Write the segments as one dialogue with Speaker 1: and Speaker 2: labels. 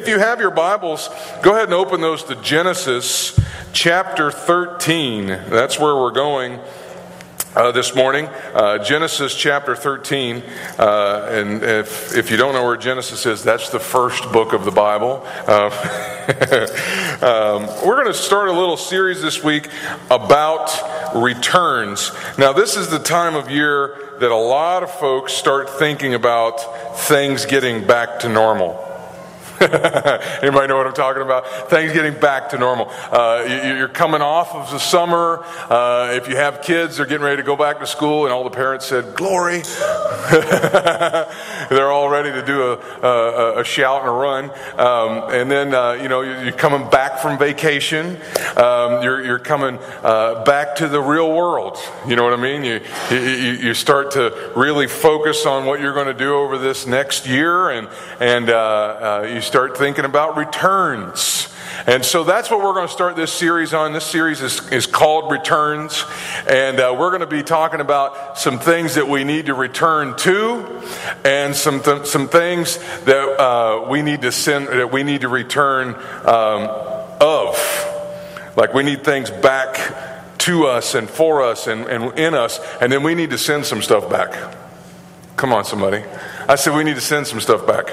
Speaker 1: If you have your Bibles, go ahead and open those to Genesis chapter 13. That's where we're going. Uh, this morning, uh, Genesis chapter 13. Uh, and if, if you don't know where Genesis is, that's the first book of the Bible. Uh, um, we're going to start a little series this week about returns. Now, this is the time of year that a lot of folks start thinking about things getting back to normal. Anybody know what I'm talking about? Things getting back to normal. Uh, you, are coming off of the summer. Uh, if you have kids, they're getting ready to go back to school, and all the parents said, "Glory." they're all ready to do a, a, a shout and a run. Um, and then uh, you know you're coming back from vacation. Um, you're, you're, coming uh, back to the real world. You know what I mean? You, you, you start to really focus on what you're going to do over this next year, and and uh, uh, you start thinking about returns. And so that's what we're going to start this series on. This series is, is called Returns. And uh, we're going to be talking about some things that we need to return to and some, th- some things that uh, we need to send, that we need to return um, of. Like we need things back to us and for us and, and in us. And then we need to send some stuff back. Come on, somebody. I said we need to send some stuff back.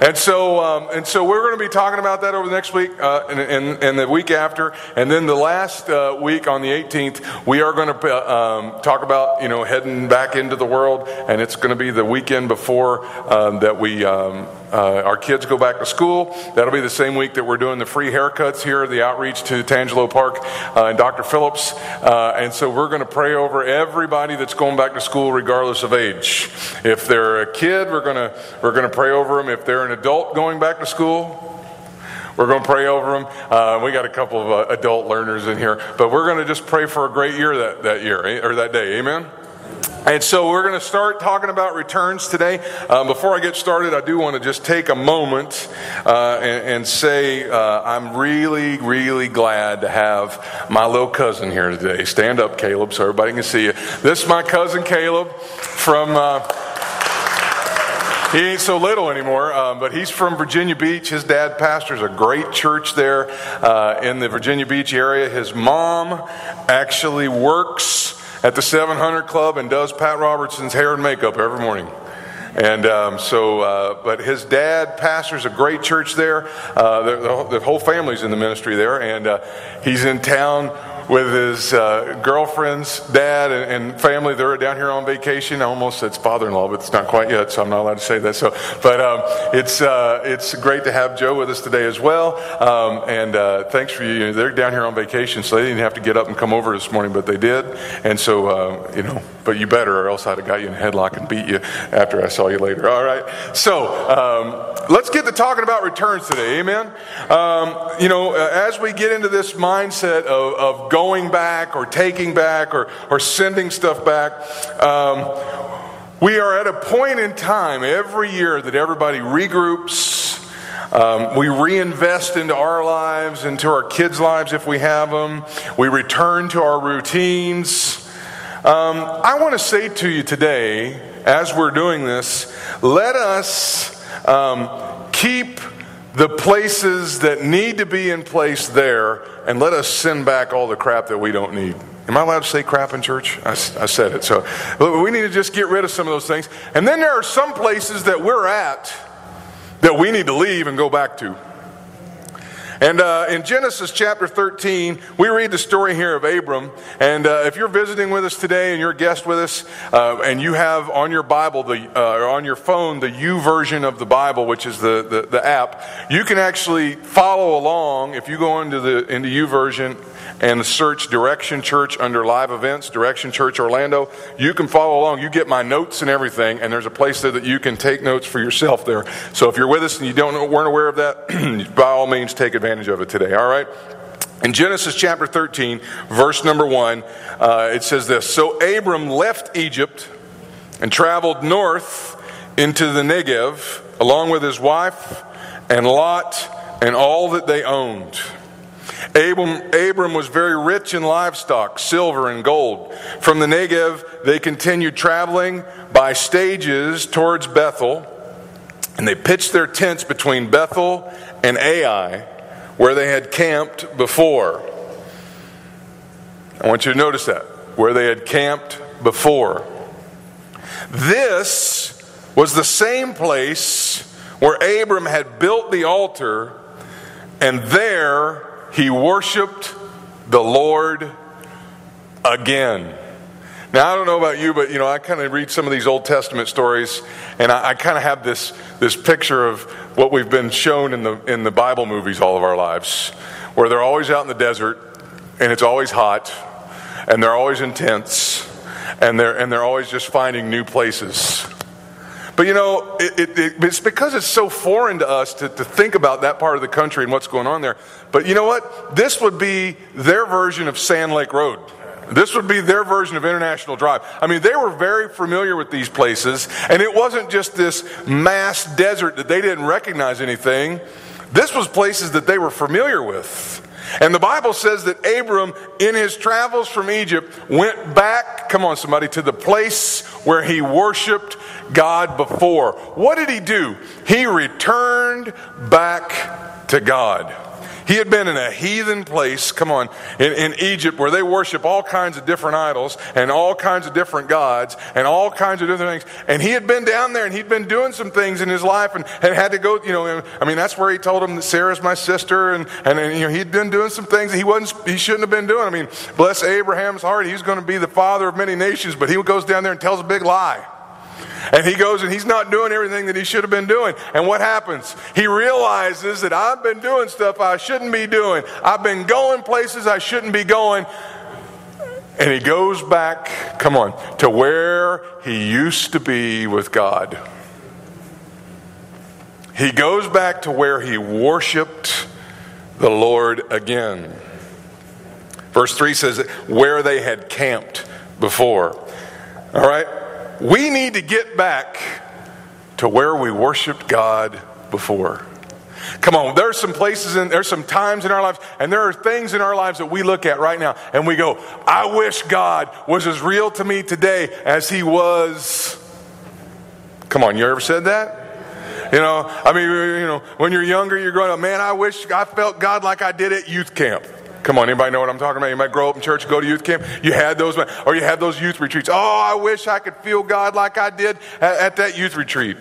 Speaker 1: And so, um, and so we're going to be talking about that over the next week uh, and, and, and, the week after. And then the last uh, week on the 18th, we are going to uh, um, talk about, you know, heading back into the world. And it's going to be the weekend before um, that we, um, uh, our kids go back to school. That'll be the same week that we're doing the free haircuts here, the outreach to Tangelo Park uh, and Dr. Phillips. Uh, and so we're going to pray over everybody that's going back to school, regardless of age. If they're a kid, we're going to we're going to pray over them. If they're an adult going back to school, we're going to pray over them. Uh, we got a couple of uh, adult learners in here, but we're going to just pray for a great year that, that year eh, or that day. Amen. And so we're going to start talking about returns today. Um, before I get started, I do want to just take a moment uh, and, and, say uh, I'm really, really glad to have my little cousin here today. Stand up, Caleb, so everybody can see you. This is my cousin Caleb from. Uh, he ain't so little anymore, um, but he's from Virginia Beach. His dad pastors a great church there uh, in the Virginia Beach area. His mom actually works at the 700 Club and does Pat Robertson's hair and makeup every morning. And um, so, uh, but his dad pastors a great church there. Uh, the, the, whole family's in the ministry there, and uh, he's in town with his uh, girlfriend's dad and, and, family. They're down here on vacation. I almost said father-in-law, but it's not quite yet, so I'm not allowed to say that. So, but um, it's uh, it's great to have Joe with us today as well. Um, and uh, thanks for you. They're down here on vacation, so they didn't have to get up and come over this morning, but they did. And so, uh, you know, but you better, or else I'd have got you in a headlock and beat you after I saw you later. All right. So um, let's get to talking about returns today. Amen. Um, you know, uh, as we get into this mindset of, of going back or taking back or, or sending stuff back. Um, we are at a point in time every year that everybody regroups. Um, we reinvest into our lives, into our kids' lives if we have them. We return to our routines. Um, I want to say to you today, as we're doing this, let us um, keep the places that need to be in place there and let us send back all the crap that we don't need. Am I allowed to say crap in church? I, I, said it. So we need to just get rid of some of those things. And then there are some places that we're at that we need to leave and go back to. And uh, in Genesis chapter 13, we read the story here of Abram. And uh, if you're visiting with us today and you're a guest with us, uh, and you have on your Bible, the, uh, or on your phone, the YouVersion of the Bible, which is the, the, the app, you can actually follow along if you go into the into YouVersion and search Direction Church under live events, Direction Church Orlando. You can follow along. You get my notes and everything, and there's a place there that you can take notes for yourself there. So if you're with us and you don't weren't aware of that, by all means, take advantage of it today. All right. In Genesis chapter 13, verse number 1, uh, it says this So Abram left Egypt and traveled north into the Negev, along with his wife and Lot and all that they owned. Abram, Abram was very rich in livestock, silver and gold. From the Negev, they continued traveling by stages towards Bethel. And they pitched their tents between Bethel and Ai, where they had camped before. I want you to notice that, where they had camped before. This was the same place where Abram had built the altar, and there he worshiped the Lord again. Now, I don't know about you, but you know, I kind of read some of these Old Testament stories, and I, I kind of have this, this picture of what we've been shown in the, in the Bible movies all of our lives, where they're always out in the desert, and it's always hot, and they're always intense, and they're, and they're always just finding new places. But you know, it, it, it, it's because it's so foreign to us to, to think about that part of the country and what's going on there. But you know what? This would be their version of Sand Lake Road. This would be their version of International Drive. I mean, they were very familiar with these places, and it wasn't just this mass desert that they didn't recognize anything. This was places that they were familiar with. And the Bible says that Abram, in his travels from Egypt, went back, come on, somebody, to the place where he worshiped God before. What did he do? He returned back to God. He had been in a heathen place, come on, in, in, Egypt where they worship all kinds of different idols and all kinds of different gods and all kinds of different things. And he had been down there and he'd been doing some things in his life and, and had to go, you know, I mean, that's where he told him that Sarah's my sister and, and, and you know, he'd been doing some things that he wasn't, he shouldn't have been doing. I mean, bless Abraham's heart, he's going to be the father of many nations, but he goes down there and tells a big lie. And he goes and he's not doing everything that he should have been doing. And what happens? He realizes that I've been doing stuff I shouldn't be doing. I've been going places I shouldn't be going. And he goes back, come on, to where he used to be with God. He goes back to where he worshiped the Lord again. Verse 3 says, where they had camped before. All right? We need to get back to where we worshiped God before. Come on, there's some places and there's some times in our lives, and there are things in our lives that we look at right now and we go, I wish God was as real to me today as he was. Come on, you ever said that? You know, I mean, you know, when you're younger, you're going, man, I wish I felt God like I did at youth camp. Come on, anybody know what I'm talking about? You might grow up in church, go to youth camp. You had those, or you had those youth retreats. Oh, I wish I could feel God like I did at, at that youth retreat.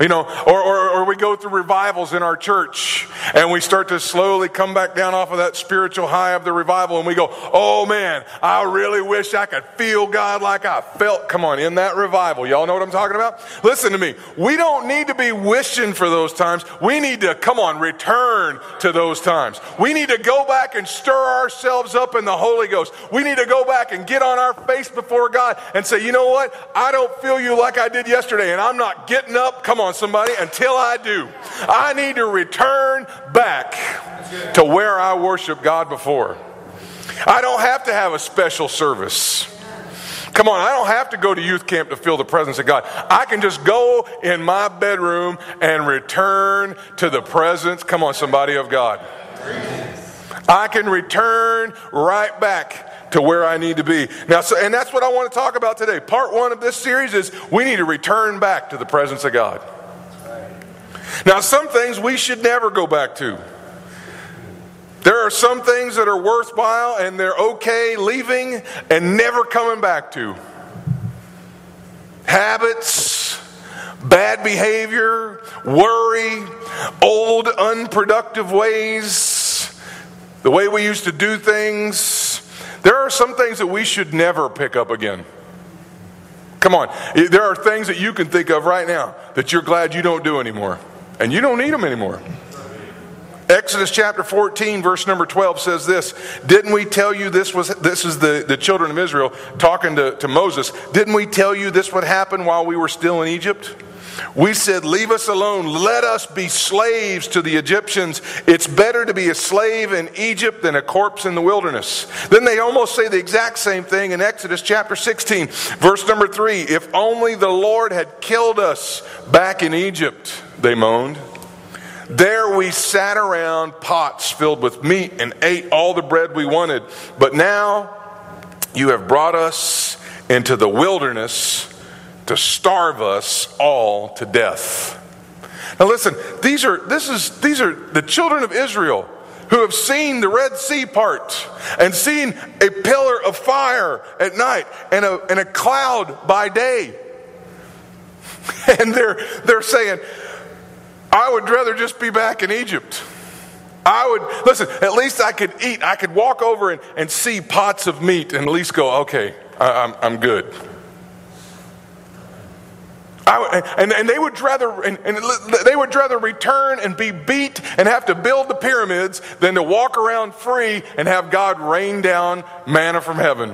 Speaker 1: You know, or, or, or, we go through revivals in our church and we start to slowly come back down off of that spiritual high of the revival and we go, oh man, I really wish I could feel God like I felt, come on, in that revival. Y'all know what I'm talking about? Listen to me. We don't need to be wishing for those times. We need to, come on, return to those times. We need to go back and stir ourselves up in the Holy Ghost. We need to go back and get on our face before God and say, you know what? I don't feel you like I did yesterday and I'm not getting up. Come on on, somebody, until I do. I need to return back to where I worship God before. I don't have to have a special service. Come on, I don't have to go to youth camp to feel the presence of God. I can just go in my bedroom and return to the presence, come on, somebody of God. I can return right back to where I need to be. Now, so, and that's what I want to talk about today. Part one of this series is we need to return back to the presence of God. Now, some things we should never go back to. There are some things that are worthwhile and they're okay leaving and never coming back to. Habits, bad behavior, worry, old unproductive ways, the way we used to do things. There are some things that we should never pick up again. Come on. There are things that you can think of right now that you're glad you don't do anymore and you don't need them anymore. Exodus chapter 14, verse number 12 says this Didn't we tell you this was this is the, the children of Israel talking to, to Moses? Didn't we tell you this would happen while we were still in Egypt? We said, Leave us alone. Let us be slaves to the Egyptians. It's better to be a slave in Egypt than a corpse in the wilderness. Then they almost say the exact same thing in Exodus chapter 16, verse number 3. If only the Lord had killed us back in Egypt, they moaned. There we sat around pots filled with meat and ate all the bread we wanted. But now you have brought us into the wilderness to starve us all to death. Now listen, these are this is these are the children of Israel who have seen the Red Sea part and seen a pillar of fire at night and a, and a cloud by day. And they're, they're saying, I would rather just be back in Egypt. I would, listen, at least I could eat. I could walk over and, and see pots of meat and at least go, okay, I, I'm, I'm good. I, and, and they would rather and, and they would rather return and be beat and have to build the pyramids than to walk around free and have God rain down manna from heaven.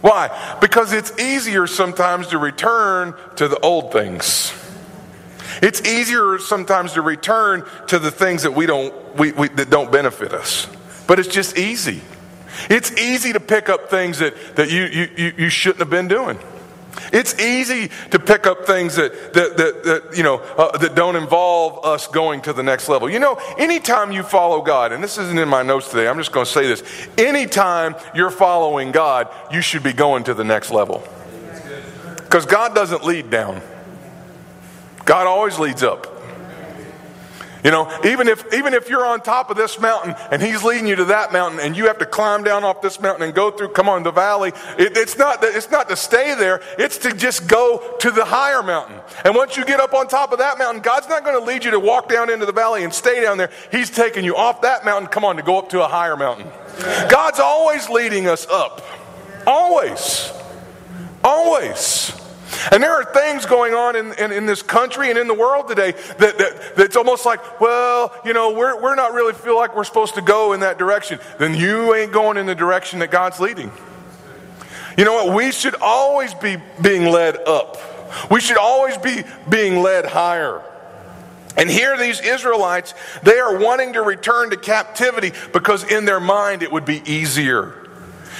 Speaker 1: Why? Because it's easier sometimes to return to the old things. It's easier sometimes to return to the things that we don't we, we, that don't benefit us. But it's just easy. It's easy to pick up things that, that you, you, you shouldn't have been doing. It's easy to pick up things that, that, that, that you know, uh, that don't involve us going to the next level. You know, anytime you follow God, and this isn't in my notes today, I'm just going to say this. Anytime you're following God, you should be going to the next level. Because God doesn't lead down, God always leads up. You know, even if even if you're on top of this mountain and he's leading you to that mountain and you have to climb down off this mountain and go through, come on, the valley, it, it's not it's not to stay there. It's to just go to the higher mountain. And once you get up on top of that mountain, God's not going to lead you to walk down into the valley and stay down there. He's taking you off that mountain, come on, to go up to a higher mountain. God's always leading us up. Always. Always. And there are things going on in, in, in, this country and in the world today that, that, that's almost like, well, you know, we're, we're not really feel like we're supposed to go in that direction. Then you ain't going in the direction that God's leading. You know what? We should always be being led up. We should always be being led higher. And here, these Israelites, they are wanting to return to captivity because in their mind it would be easier.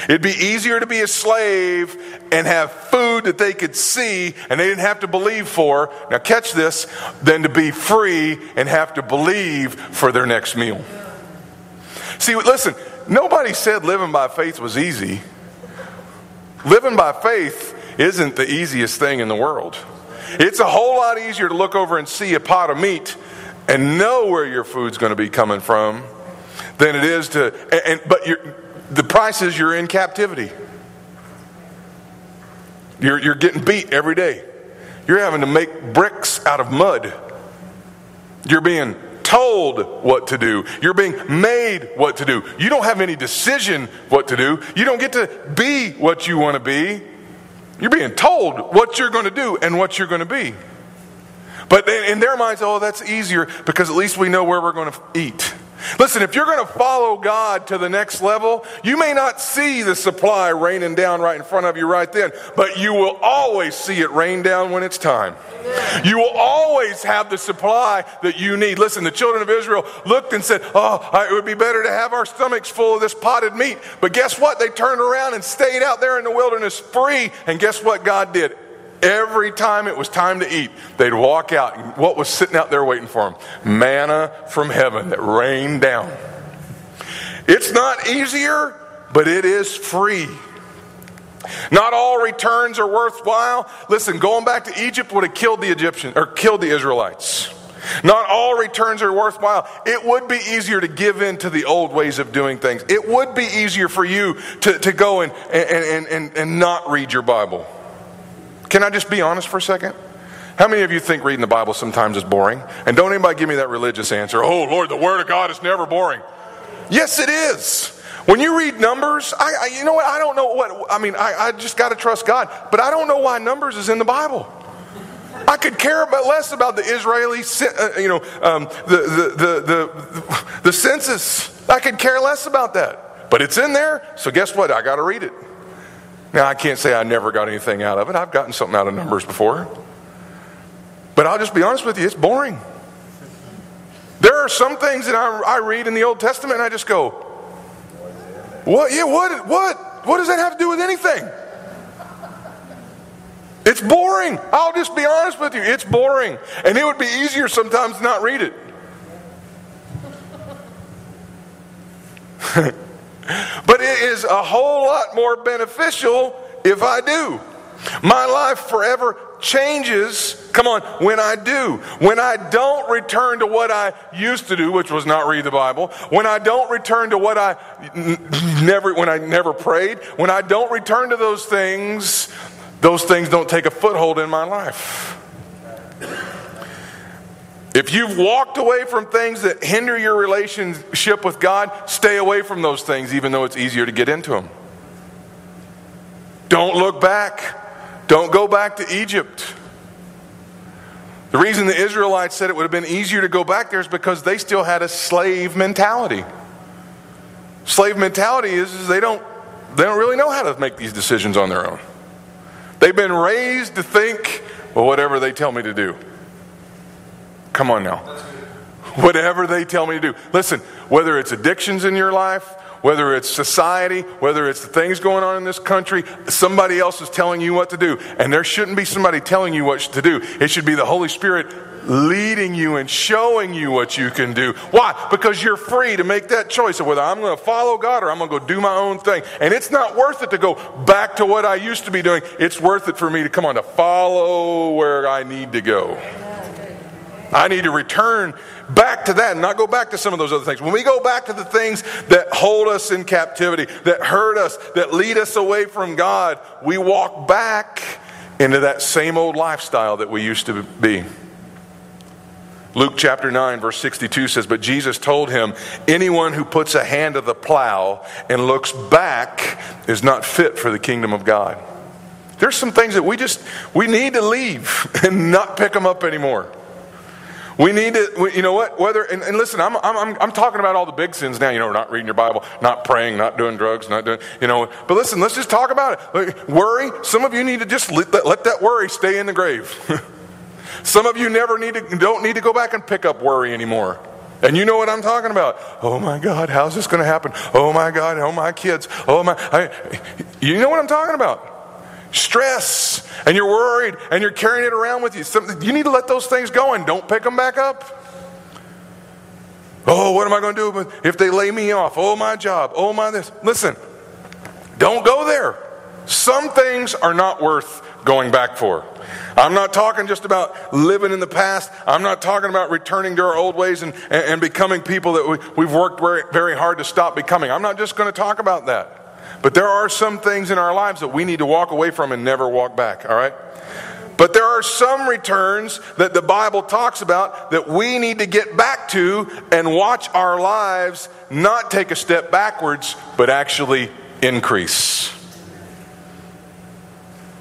Speaker 1: It'd be easier to be a slave and have food that they could see and they didn't have to believe for. Now, catch this than to be free and have to believe for their next meal. See, listen, nobody said living by faith was easy. Living by faith isn't the easiest thing in the world. It's a whole lot easier to look over and see a pot of meat and know where your food's going to be coming from than it is to and, and but you're the price is you're in captivity. You're, you're getting beat every day. You're having to make bricks out of mud. You're being told what to do. You're being made what to do. You don't have any decision what to do. You don't get to be what you want to be. You're being told what you're going to do and what you're going to be. But in their minds, oh, that's easier because at least we know where we're going to eat. Listen, if you're going to follow God to the next level, you may not see the supply raining down right in front of you right then, but you will always see it rain down when it's time. You will always have the supply that you need. Listen, the children of Israel looked and said, Oh, it would be better to have our stomachs full of this potted meat. But guess what? They turned around and stayed out there in the wilderness free. And guess what God did? Every time it was time to eat, they'd walk out. And what was sitting out there waiting for them? Manna from heaven that rained down. It's not easier, but it is free. Not all returns are worthwhile. Listen, going back to Egypt would have killed the Egyptians or killed the Israelites. Not all returns are worthwhile. It would be easier to give in to the old ways of doing things. It would be easier for you to, to go and, and, and, and not read your Bible. Can I just be honest for a second? How many of you think reading the Bible sometimes is boring? And don't anybody give me that religious answer, oh, Lord, the Word of God is never boring. Yes, it is. When you read Numbers, I, I you know what? I don't know what, I mean, I, I just got to trust God, but I don't know why Numbers is in the Bible. I could care about less about the Israeli, uh, you know, um, the, the, the, the, the census. I could care less about that. But it's in there, so guess what? I got to read it. Now, I can't say I never got anything out of it. I've gotten something out of numbers before. But I'll just be honest with you, it's boring. There are some things that I, I read in the Old Testament and I just go, what? Yeah, what? What? What does that have to do with anything? It's boring. I'll just be honest with you. It's boring. And it would be easier sometimes to not read it. But it is a whole lot more beneficial if I do. My life forever changes Come on, when I do, when I don't return to what I used to do, which was not read the Bible, when I don't return to what I never, when I never prayed, when I don't return to those things, those things don't take a foothold in my life. If you've walked away from things that hinder your relationship with God, stay away from those things, even though it's easier to get into them. Don't look back. Don't go back to Egypt. The reason the Israelites said it would have been easier to go back there is because they still had a slave mentality. Slave mentality is, is they don't they don't really know how to make these decisions on their own. They've been raised to think, well, whatever they tell me to do. Come on now. Whatever they tell me to do. Listen, whether it's addictions in your life, whether it's society, whether it's the things going on in this country, somebody else is telling you what to do. And there shouldn't be somebody telling you what to do. It should be the Holy Spirit leading you and showing you what you can do. Why? Because you're free to make that choice of whether I'm going to follow God or I'm going to go do my own thing. And it's not worth it to go back to what I used to be doing. It's worth it for me to come on to follow where I need to go. I need to return back to that and not go back to some of those other things. When we go back to the things that hold us in captivity, that hurt us, that lead us away from God, we walk back into that same old lifestyle that we used to be. Luke chapter 9, verse 62 says, But Jesus told him, Anyone who puts a hand to the plow and looks back is not fit for the kingdom of God. There's some things that we just, we need to leave and not pick them up anymore. We need to, you know what? Whether and, and listen, I'm, I'm I'm talking about all the big sins now. You know, not reading your Bible, not praying, not doing drugs, not doing, you know. But listen, let's just talk about it. Like, worry. Some of you need to just let let that worry stay in the grave. Some of you never need to don't need to go back and pick up worry anymore. And you know what I'm talking about. Oh my God, how's this going to happen? Oh my God, oh my kids, oh my. I, you know what I'm talking about stress and you're worried and you're carrying it around with you. you need to let those things go and don't pick them back up. Oh, what am I going to do if they lay me off? Oh, my job. Oh, my this. Listen, don't go there. Some things are not worth going back for. I'm not talking just about living in the past. I'm not talking about returning to our old ways and, and, and becoming people that we, we've worked very, very hard to stop becoming. I'm not just going to talk about that. But there are some things in our lives that we need to walk away from and never walk back, all right? But there are some returns that the Bible talks about that we need to get back to and watch our lives not take a step backwards, but actually increase.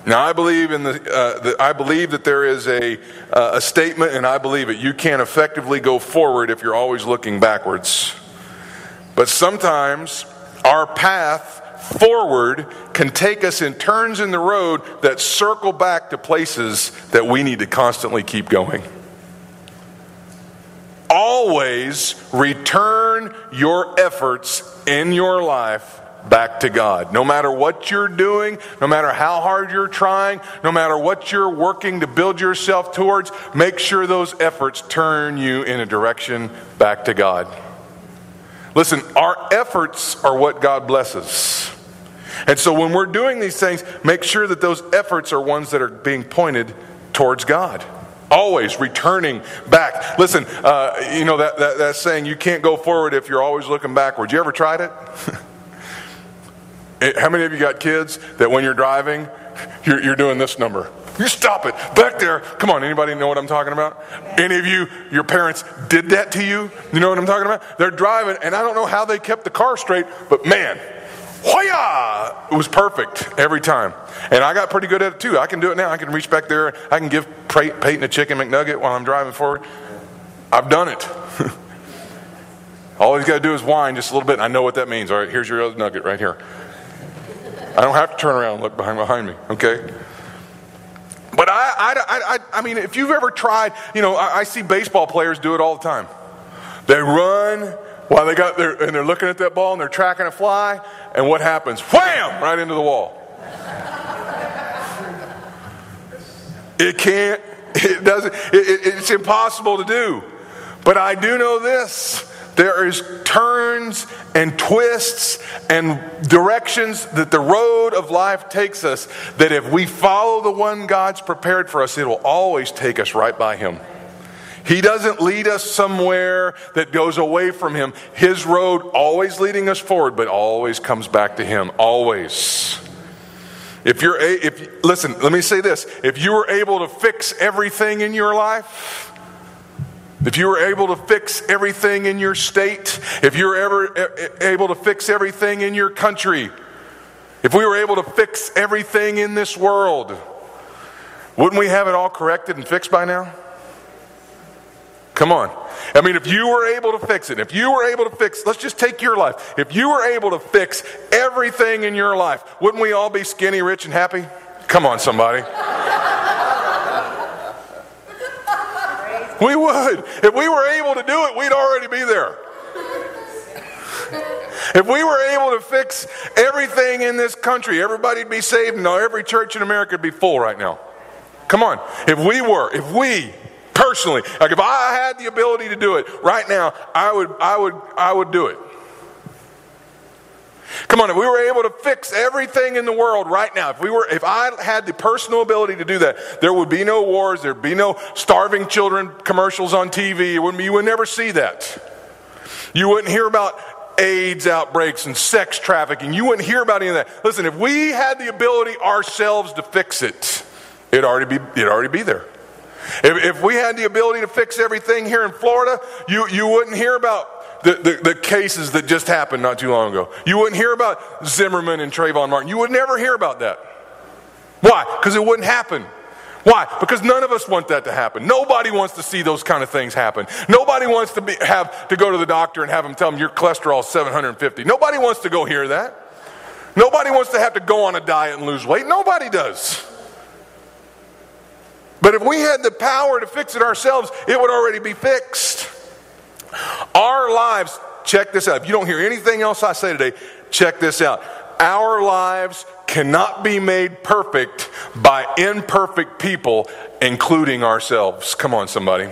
Speaker 1: Now, I believe in the, uh, the, I believe that there is a uh, a statement, and I believe it. You can't effectively go forward if you're always looking backwards. But sometimes our path forward can take us in turns in the road that circle back to places that we need to constantly keep going. Always return your efforts in your life back to God. No matter what you're doing, no matter how hard you're trying, no matter what you're working to build yourself towards, make sure those efforts turn you in a direction back to God. Listen, our efforts are what God blesses. And so when we're doing these things, make sure that those efforts are ones that are being pointed towards God. Always returning back. Listen, uh, you know that, that, that saying, you can't go forward if you're always looking backwards. You ever tried it? How many of you got kids that when you're driving, you're, you're doing this number? You stop it. Back there. Come on, anybody know what I'm talking about? Any of you, your parents did that to you? You know what I'm talking about? They're driving, and I don't know how they kept the car straight, but man, Hoya! It was perfect every time. And I got pretty good at it too. I can do it now. I can reach back there. I can give Peyton a chicken McNugget while I'm driving forward. I've done it. All he's got to do is whine just a little bit, and I know what that means. All right, here's your other nugget right here. I don't have to turn around and look behind, behind me, okay? But I, I, I, I, mean, if you've ever tried, you know, I, I see baseball players do it all the time. They run, while they got there and they're looking at that ball and they're tracking a fly, and what happens? Wham! Right into the wall. It can't, it doesn't, it, it, it's impossible to do. But I do know this there is turns and twists and directions that the road of life takes us that if we follow the one God's prepared for us, it will always take us right by Him. He doesn't lead us somewhere that goes away from Him. His road always leading us forward, but always comes back to Him. Always. If you're, a, if listen, let me say this: if you were able to fix everything in your life, if you were able to fix everything in your state, if you were ever able to fix everything in your country, if we were able to fix everything in this world, wouldn't we have it all corrected and fixed by now? Come on. I mean, if you were able to fix it, if you were able to fix, let's just take your life. If you were able to fix everything in your life, wouldn't we all be skinny, rich, and happy? Come on, somebody. we would. If we were able to do it, we'd already be there. If we were able to fix everything in this country, everybody'd be saved, and every church in America would be full right now. Come on. If we were, if we personally. Like if I had the ability to do it right now, I would, I would, I would do it. Come on, if we were able to fix everything in the world right now, if we were, if I had the personal ability to do that, there would be no wars, there'd be no starving children commercials on TV. Wouldn't you would never see that. You wouldn't hear about AIDS outbreaks and sex trafficking. You wouldn't hear about any of that. Listen, if we had the ability ourselves to fix it, it'd already be, it'd already be there. If, if we had the ability to fix everything here in Florida, you, you wouldn't hear about the, the, the, cases that just happened not too long ago. You wouldn't hear about Zimmerman and Trayvon Martin. You would never hear about that. Why? Because it wouldn't happen. Why? Because none of us want that to happen. Nobody wants to see those kind of things happen. Nobody wants to be, have to go to the doctor and have them tell them your cholesterol is 750. Nobody wants to go hear that. Nobody wants to have to go on a diet and lose weight. Nobody does. But if we had the power to fix it ourselves, it would already be fixed. Our lives, check this out. If you don't hear anything else I say today, check this out. Our lives cannot be made perfect by imperfect people, including ourselves. Come on, somebody.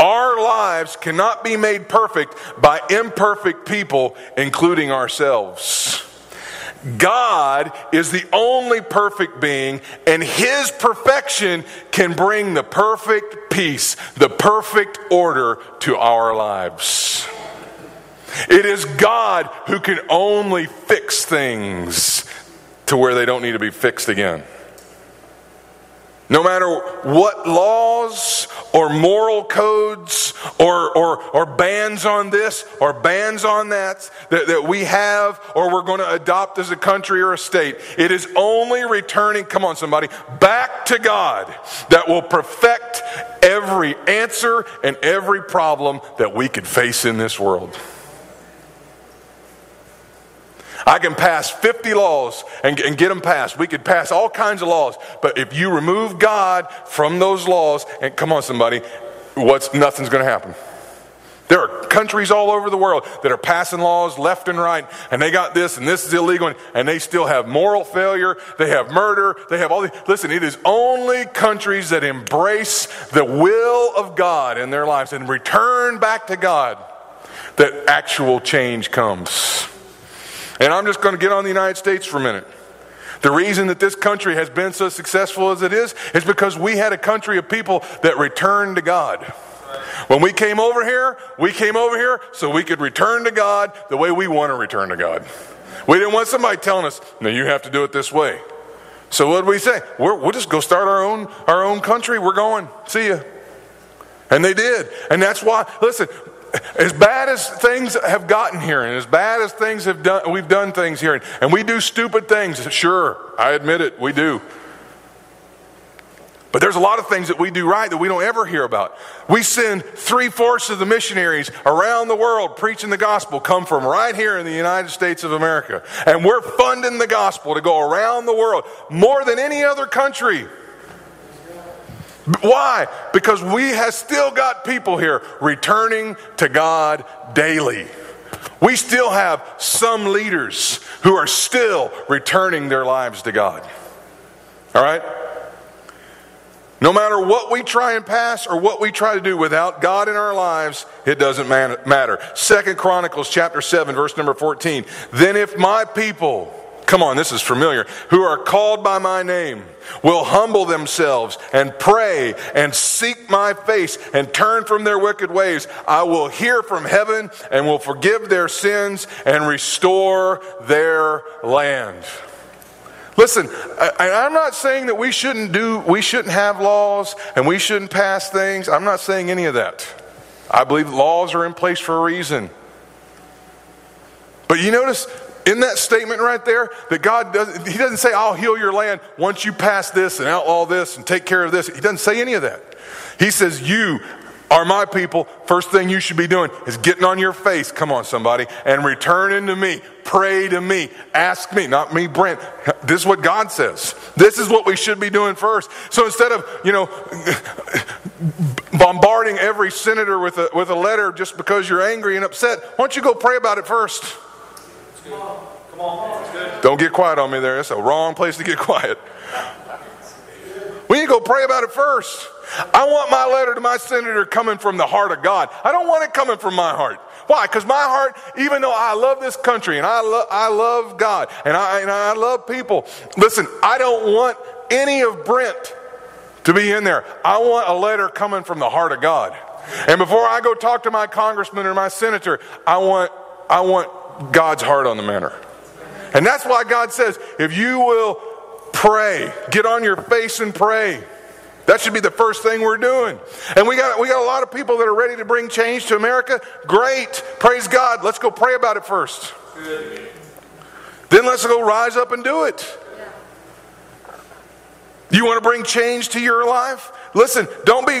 Speaker 1: Our lives cannot be made perfect by imperfect people, including ourselves. God is the only perfect being, and His perfection can bring the perfect peace, the perfect order to our lives. It is God who can only fix things to where they don't need to be fixed again. No matter what laws or moral codes or, or, or bans on this or bans on that, that that we have or we're going to adopt as a country or a state, it is only returning, come on somebody, back to God that will perfect every answer and every problem that we could face in this world. I can pass 50 laws and, and, get them passed. We could pass all kinds of laws. But if you remove God from those laws, and come on, somebody, what's nothing's going to happen. There are countries all over the world that are passing laws left and right, and they got this and this is illegal, and they still have moral failure, they have murder, they have all these. Listen, it is only countries that embrace the will of God in their lives and return back to God that actual change comes. And I'm just going to get on the United States for a minute. The reason that this country has been so successful as it is is because we had a country of people that returned to God. When we came over here, we came over here so we could return to God the way we want to return to God. We didn't want somebody telling us, no, you have to do it this way. So what did we say? we will just go start our own, our own country. We're going. See ya. And they did. And that's why, listen, as bad as things have gotten here and as bad as things have done we've done things here and we do stupid things sure i admit it we do but there's a lot of things that we do right that we don't ever hear about. We send three fourths of the missionaries around the world preaching the gospel come from right here in the United States of America. And we're funding the gospel to go around the world more than any other country. Why? Because we have still got people here returning to God daily. We still have some leaders who are still returning their lives to God. All right? No matter what we try and pass or what we try to do without God in our lives, it doesn't matter. Second Chronicles chapter 7 verse number 14. Then if my people, come on, this is familiar, who are called by my name will humble themselves and pray and seek my face and turn from their wicked ways, I will hear from heaven and will forgive their sins and restore their land. Listen, I, am not saying that we shouldn't do, we shouldn't have laws and we shouldn't pass things. I'm not saying any of that. I believe laws are in place for a reason. But you notice in that statement right there that God doesn't, He doesn't say, I'll heal your land once you pass this and outlaw this and take care of this. He doesn't say any of that. He says, You are my people. First thing you should be doing is getting on your face. Come on, somebody, and returning to me. Pray to me. Ask me, not me, Brent. This is what God says. This is what we should be doing first. So instead of, you know, bombarding every senator with a, with a letter just because you're angry and upset, why don't you go pray about it first? Come on. Don't get quiet on me there. That's a wrong place to get quiet. We need to go pray about it first. I want my letter to my senator coming from the heart of God. I don't want it coming from my heart. Why? Because my heart, even though I love this country and I, lo- I love God and I, and I love people, listen, I don't want any of Brent to be in there. I want a letter coming from the heart of God. And before I go talk to my congressman or my senator, I want, I want God's heart on the matter. And that's why God says, if you will pray, get on your face and pray. That should be the first thing we're doing. And we got, we got a lot of people that are ready to bring change to America. Great. Praise God. Let's go pray about it first. Then let's go rise up and do it. You want to bring change to your life? Listen, don't be.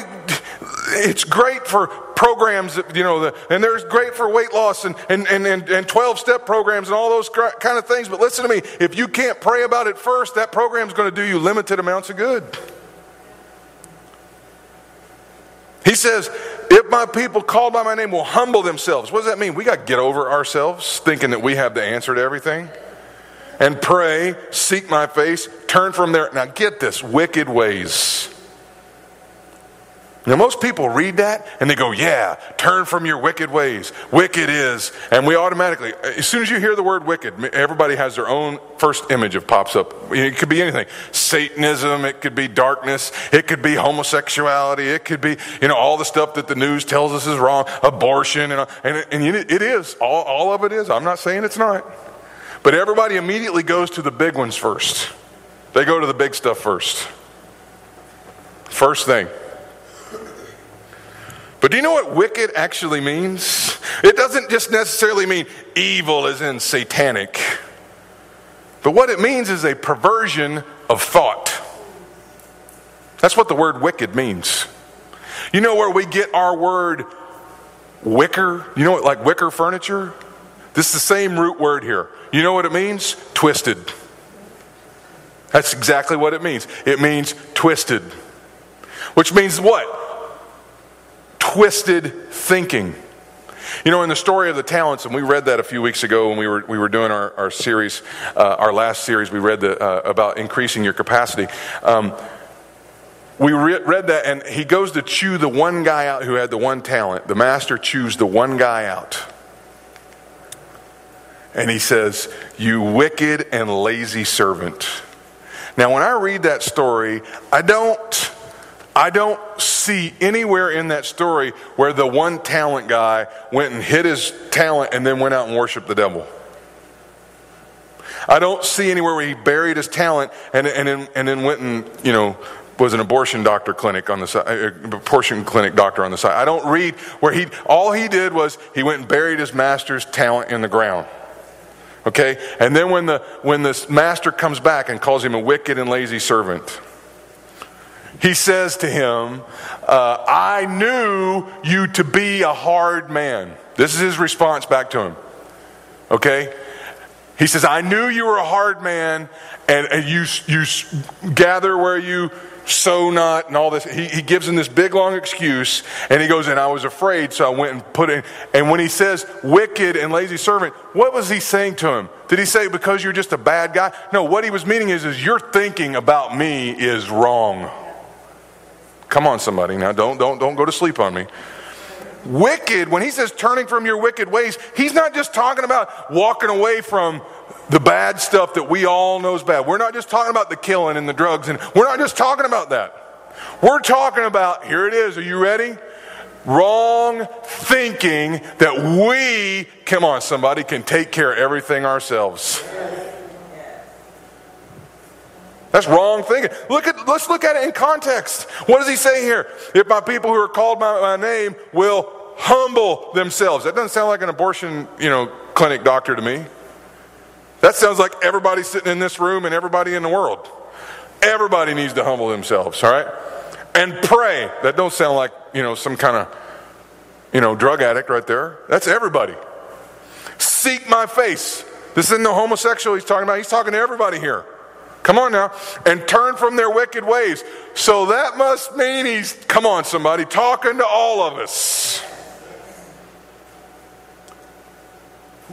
Speaker 1: It's great for programs, you know, the, and there's great for weight loss and, and, and, and 12 step programs and all those kind of things. But listen to me if you can't pray about it first, that program's going to do you limited amounts of good. He says, If my people called by my name will humble themselves. What does that mean? We got to get over ourselves thinking that we have the answer to everything. And pray, seek my face, turn from their, now get this, wicked ways. Now, most people read that and they go, Yeah, turn from your wicked ways. Wicked is. And we automatically, as soon as you hear the word wicked, everybody has their own first image of pops up. It could be anything Satanism, it could be darkness, it could be homosexuality, it could be, you know, all the stuff that the news tells us is wrong, abortion, and, and, and it is. All, all of it is. I'm not saying it's not. But everybody immediately goes to the big ones first. They go to the big stuff first. First thing. But do you know what wicked actually means? It doesn't just necessarily mean evil as in satanic. But what it means is a perversion of thought. That's what the word wicked means. You know where we get our word wicker? You know what, like wicker furniture? This is the same root word here. You know what it means? Twisted. That's exactly what it means. It means twisted. Which means what? Twisted thinking. You know, in the story of the talents, and we read that a few weeks ago when we were, we were doing our, our series, uh, our last series, we read the, uh, about increasing your capacity. Um, we re- read that, and he goes to chew the one guy out who had the one talent. The master chews the one guy out. And he says, You wicked and lazy servant. Now, when I read that story, I don't I don't see anywhere in that story where the one talent guy went and hid his talent and then went out and worshiped the devil. I don't see anywhere where he buried his talent and, and, then, and then went and, you know, was an abortion doctor clinic on the side, uh, abortion clinic doctor on the side. I don't read where he, all he did was he went and buried his master's talent in the ground. Okay? And then when the, when the master comes back and calls him a wicked and lazy servant, he says to him, uh, I knew you to be a hard man. This is his response back to him. Okay? He says, I knew you were a hard man, and, and you, you gather where you sow not, and all this. He, he gives him this big long excuse, and he goes, And I was afraid, so I went and put in. And when he says wicked and lazy servant, what was he saying to him? Did he say because you're just a bad guy? No, what he was meaning is, is your thinking about me is wrong. Come on, somebody. Now, don't, don't, don't go to sleep on me. Wicked, when he says turning from your wicked ways, he's not just talking about walking away from the bad stuff that we all know is bad. We're not just talking about the killing and the drugs, and we're not just talking about that. We're talking about, here it is, are you ready? Wrong thinking that we, come on, somebody, can take care of everything ourselves. That's wrong thinking. Look at, let's look at it in context. What does he say here? If my people who are called by my name will humble themselves. That doesn't sound like an abortion, you know, clinic doctor to me. That sounds like everybody sitting in this room and everybody in the world. Everybody needs to humble themselves, all right? And pray. That don't sound like, you know, some kind of, you know, drug addict right there. That's everybody. Seek my face. This isn't the homosexual he's talking about. He's talking to everybody here. Come on now. And turn from their wicked ways. So that must mean he's, come on, somebody, talking to all of us.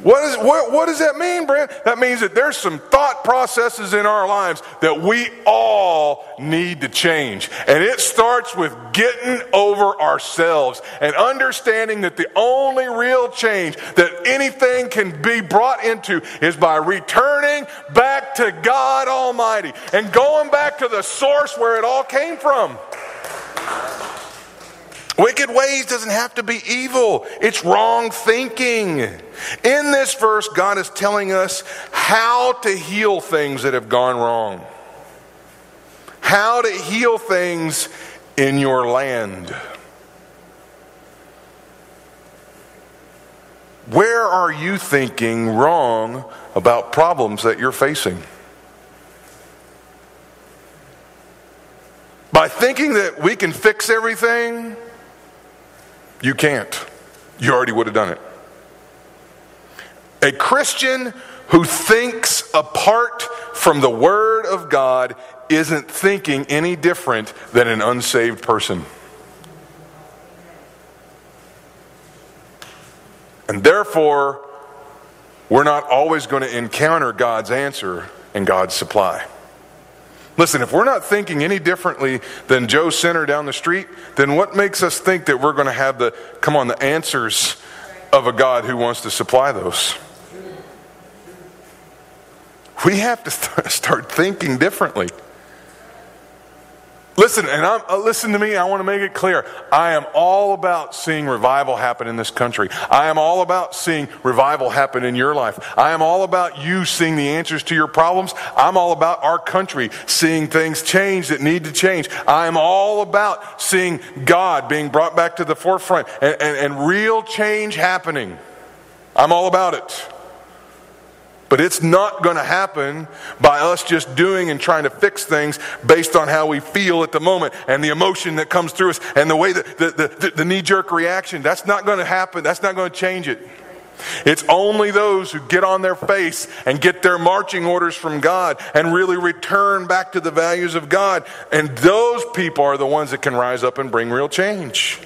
Speaker 1: What, is, what, what does that mean, Brent? That means that there's some thought processes in our lives that we all need to change. And it starts with getting over ourselves and understanding that the only real change that anything can be brought into is by returning back to God Almighty and going back to the source where it all came from. Wicked ways doesn't have to be evil, it's wrong thinking. In this verse, God is telling us how to heal things that have gone wrong, how to heal things in your land. Where are you thinking wrong about problems that you're facing? By thinking that we can fix everything, you can't. You already would have done it. A Christian who thinks apart from the Word of God isn't thinking any different than an unsaved person. And therefore, we're not always going to encounter God's answer and God's supply. Listen, if we're not thinking any differently than Joe Center down the street, then what makes us think that we're going to have the, come on, the answers of a God who wants to supply those? We have to start thinking differently. Listen, and I'm, uh, listen to me. I want to make it clear. I am all about seeing revival happen in this country. I am all about seeing revival happen in your life. I am all about you seeing the answers to your problems. I'm all about our country seeing things change that need to change. I am all about seeing God being brought back to the forefront and, and, and real change happening. I'm all about it. But it's not going to happen by us just doing and trying to fix things based on how we feel at the moment and the emotion that comes through us and the way that the, the, the knee jerk reaction. That's not going to happen. That's not going to change it. It's only those who get on their face and get their marching orders from God and really return back to the values of God. And those people are the ones that can rise up and bring real change.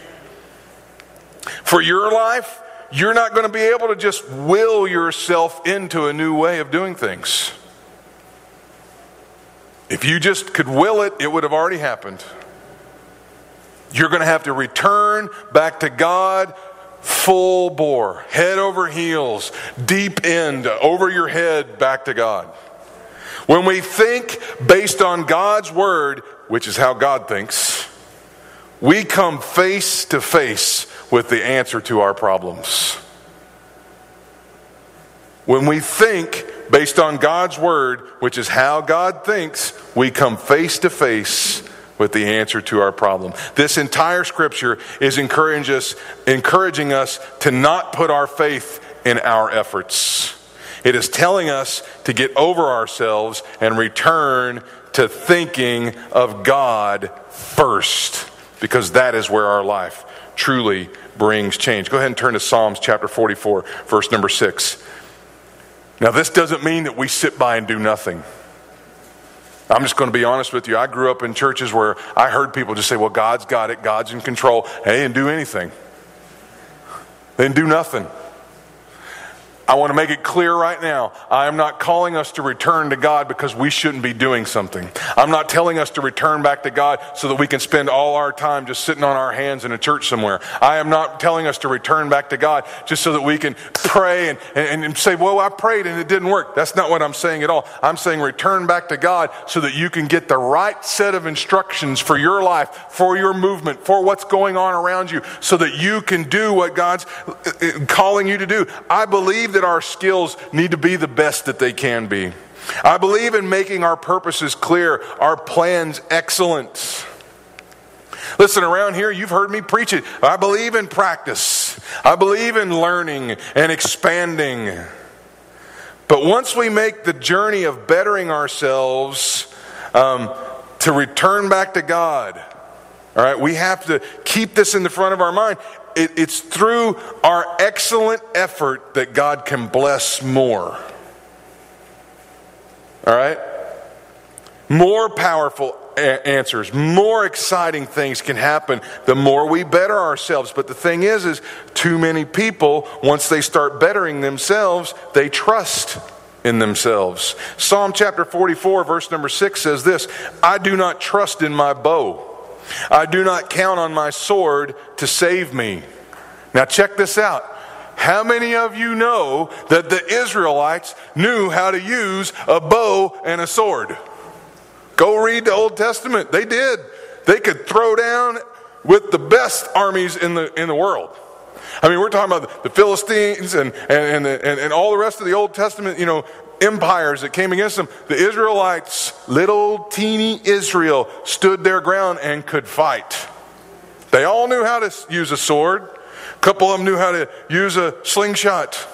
Speaker 1: For your life, you're not going to be able to just will yourself into a new way of doing things. If you just could will it, it would have already happened. You're going to have to return back to God full bore, head over heels, deep end, over your head, back to God. When we think based on God's word, which is how God thinks, we come face to face with the answer to our problems. When we think based on God's word, which is how God thinks, we come face to face with the answer to our problem. This entire scripture is encouraging us, encouraging us to not put our faith in our efforts. It is telling us to get over ourselves and return to thinking of God first, because that is where our life truly brings change. Go ahead and turn to Psalms chapter 44, verse number 6. Now, this doesn't mean that we sit by and do nothing. I'm just going to be honest with you. I grew up in churches where I heard people just say, well, God's got it, God's in control. Hey and do anything, they didn't do nothing. I want to make it clear right now. I am not calling us to return to God because we shouldn't be doing something. I'm not telling us to return back to God so that we can spend all our time just sitting on our hands in a church somewhere. I am not telling us to return back to God just so that we can pray and, and, and say, well, I prayed and it didn't work. That's not what I'm saying at all. I'm saying return back to God so that you can get the right set of instructions for your life, for your movement, for what's going on around you, so that you can do what God's uh, uh, calling you to do. I believe that that our skills need to be the best that they can be. I believe in making our purposes clear, our plans excellent. Listen, around here, you've heard me preach it. I believe in practice, I believe in learning and expanding. But once we make the journey of bettering ourselves um, to return back to God, all right, we have to keep this in the front of our mind it, it's through our excellent effort that God can bless more. All right? More powerful a- answers, more exciting things can happen the more we better ourselves. But the thing is, is too many people, once they start bettering themselves, they trust in themselves. Psalm chapter 44, verse number 6 says this I do not trust in my bow I do not count on my sword to save me. Now, check this out. How many of you know that the Israelites knew how to use a bow and a sword? Go read the Old Testament. They did. They could throw down with the best armies in the, in the world. I mean, we're talking about the Philistines and, and, and, and, all the rest of the Old Testament, you know, empires that came against them. The Israelites, little teeny Israel, stood their ground and could fight. They all knew how to use a sword. A couple of them knew how to use a slingshot.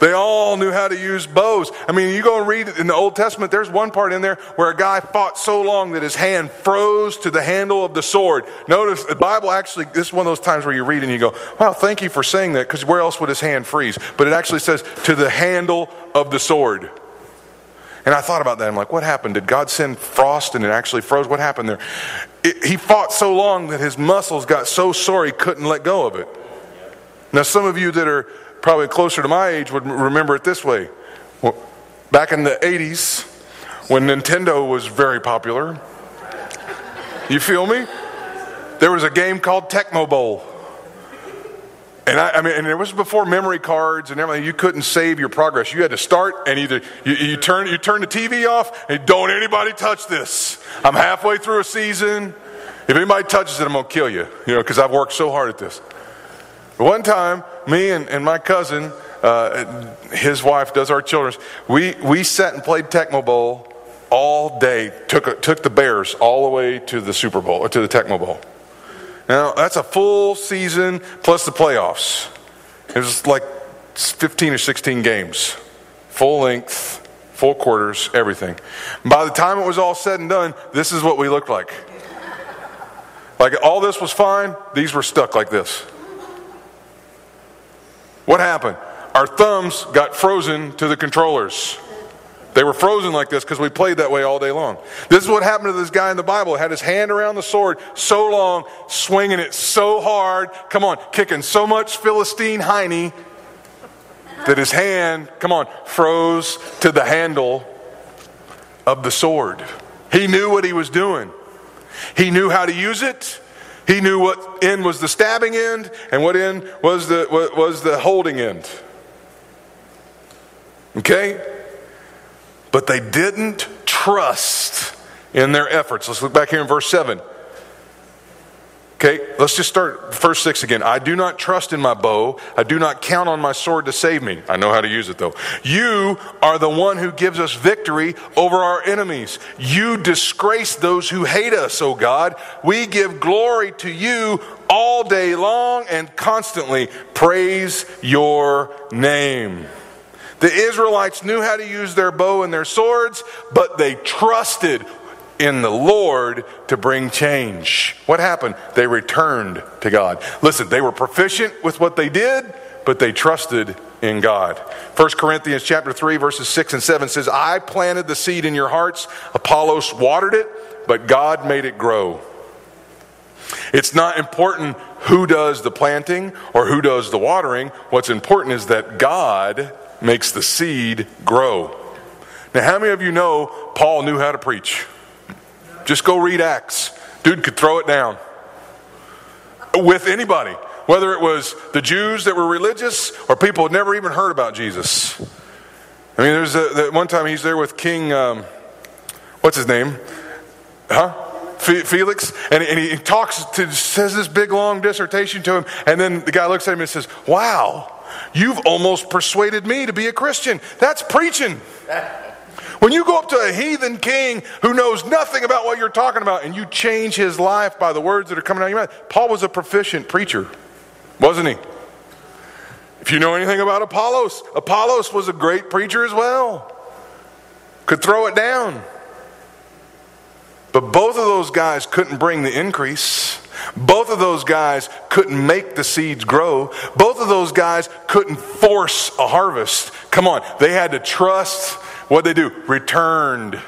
Speaker 1: They all knew how to use bows. I mean, you go and read in the Old Testament, there's one part in there where a guy fought so long that his hand froze to the handle of the sword. Notice the Bible actually, this is one of those times where you read and you go, wow, thank you for saying that, because where else would his hand freeze? But it actually says, to the handle of the sword. And I thought about that. I'm like, what happened? Did God send frost and it actually froze? What happened there? It, he fought so long that his muscles got so sore he couldn't let go of it. Now, some of you that are probably closer to my age would remember it this way. Well, back in the 80s, when Nintendo was very popular, you feel me? There was a game called Tecmo Bowl. And I, I, mean, and it was before memory cards and everything. You couldn't save your progress. You had to start and either you, you turn you turn the TV off and don't anybody touch this. I'm halfway through a season. If anybody touches it, I'm gonna kill you. You know, because I've worked so hard at this. But One time, me and, and my cousin, uh, his wife does our children's, we, we sat and played Tecmo Bowl all day, took, took the Bears all the way to the Super Bowl, or to the Tecmo Bowl. Now, that's a full season plus the playoffs. It was like 15 or 16 games, full length, full quarters, everything. By the time it was all said and done, this is what we looked like. Like all this was fine, these were stuck like this. What happened? Our thumbs got frozen to the controllers. They were frozen like this because we played that way all day long. This is what happened to this guy in the Bible. Had his hand around the sword so long, swinging it so hard, come on, kicking so much Philistine hiney that his hand, come on, froze to the handle of the sword. He knew what he was doing. He knew how to use it. He knew what end was the stabbing end and what end was the, was the holding end. Okay? But they didn't trust in their efforts. Let's look back here in verse 7. Okay, let's just start verse 6 again. I do not trust in my bow. I do not count on my sword to save me. I know how to use it though. You are the one who gives us victory over our enemies. You disgrace those who hate us, O God. We give glory to you all day long and constantly praise your name. The Israelites knew how to use their bow and their swords, but they trusted in the Lord to bring change. What happened? They returned to God. Listen, they were proficient with what they did, but they trusted in God. 1 Corinthians chapter 3 verses 6 and 7 says, "I planted the seed in your hearts, Apollos watered it, but God made it grow." It's not important who does the planting or who does the watering. What's important is that God makes the seed grow. Now, how many of you know Paul knew how to preach? Just go read Acts. Dude could throw it down with anybody, whether it was the Jews that were religious or people had never even heard about Jesus. I mean, there's a, the, one time he's there with King, um, what's his name? Huh? Felix, and, and he talks to, says this big long dissertation to him, and then the guy looks at him and says, Wow, you've almost persuaded me to be a Christian. That's preaching. When you go up to a heathen king who knows nothing about what you're talking about and you change his life by the words that are coming out of your mouth, Paul was a proficient preacher, wasn't he? If you know anything about Apollos, Apollos was a great preacher as well. Could throw it down. But both of those guys couldn't bring the increase. Both of those guys couldn't make the seeds grow. Both of those guys couldn't force a harvest. Come on, they had to trust what they do? Returned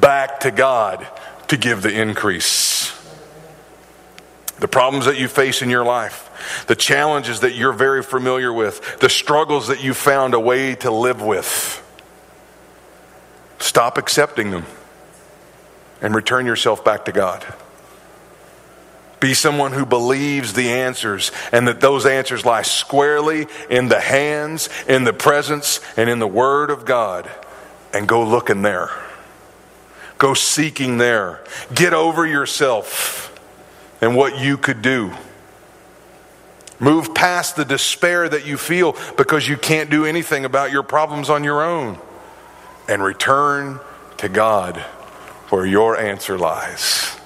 Speaker 1: back to God to give the increase. The problems that you face in your life, the challenges that you're very familiar with, the struggles that you found a way to live with. Stop accepting them and return yourself back to God. Be someone who believes the answers and that those answers lie squarely in the hands, in the presence, and in the Word of God and go looking there. Go seeking there. Get over yourself and what you could do. Move past the despair that you feel because you can't do anything about your problems on your own and return to God where your answer lies.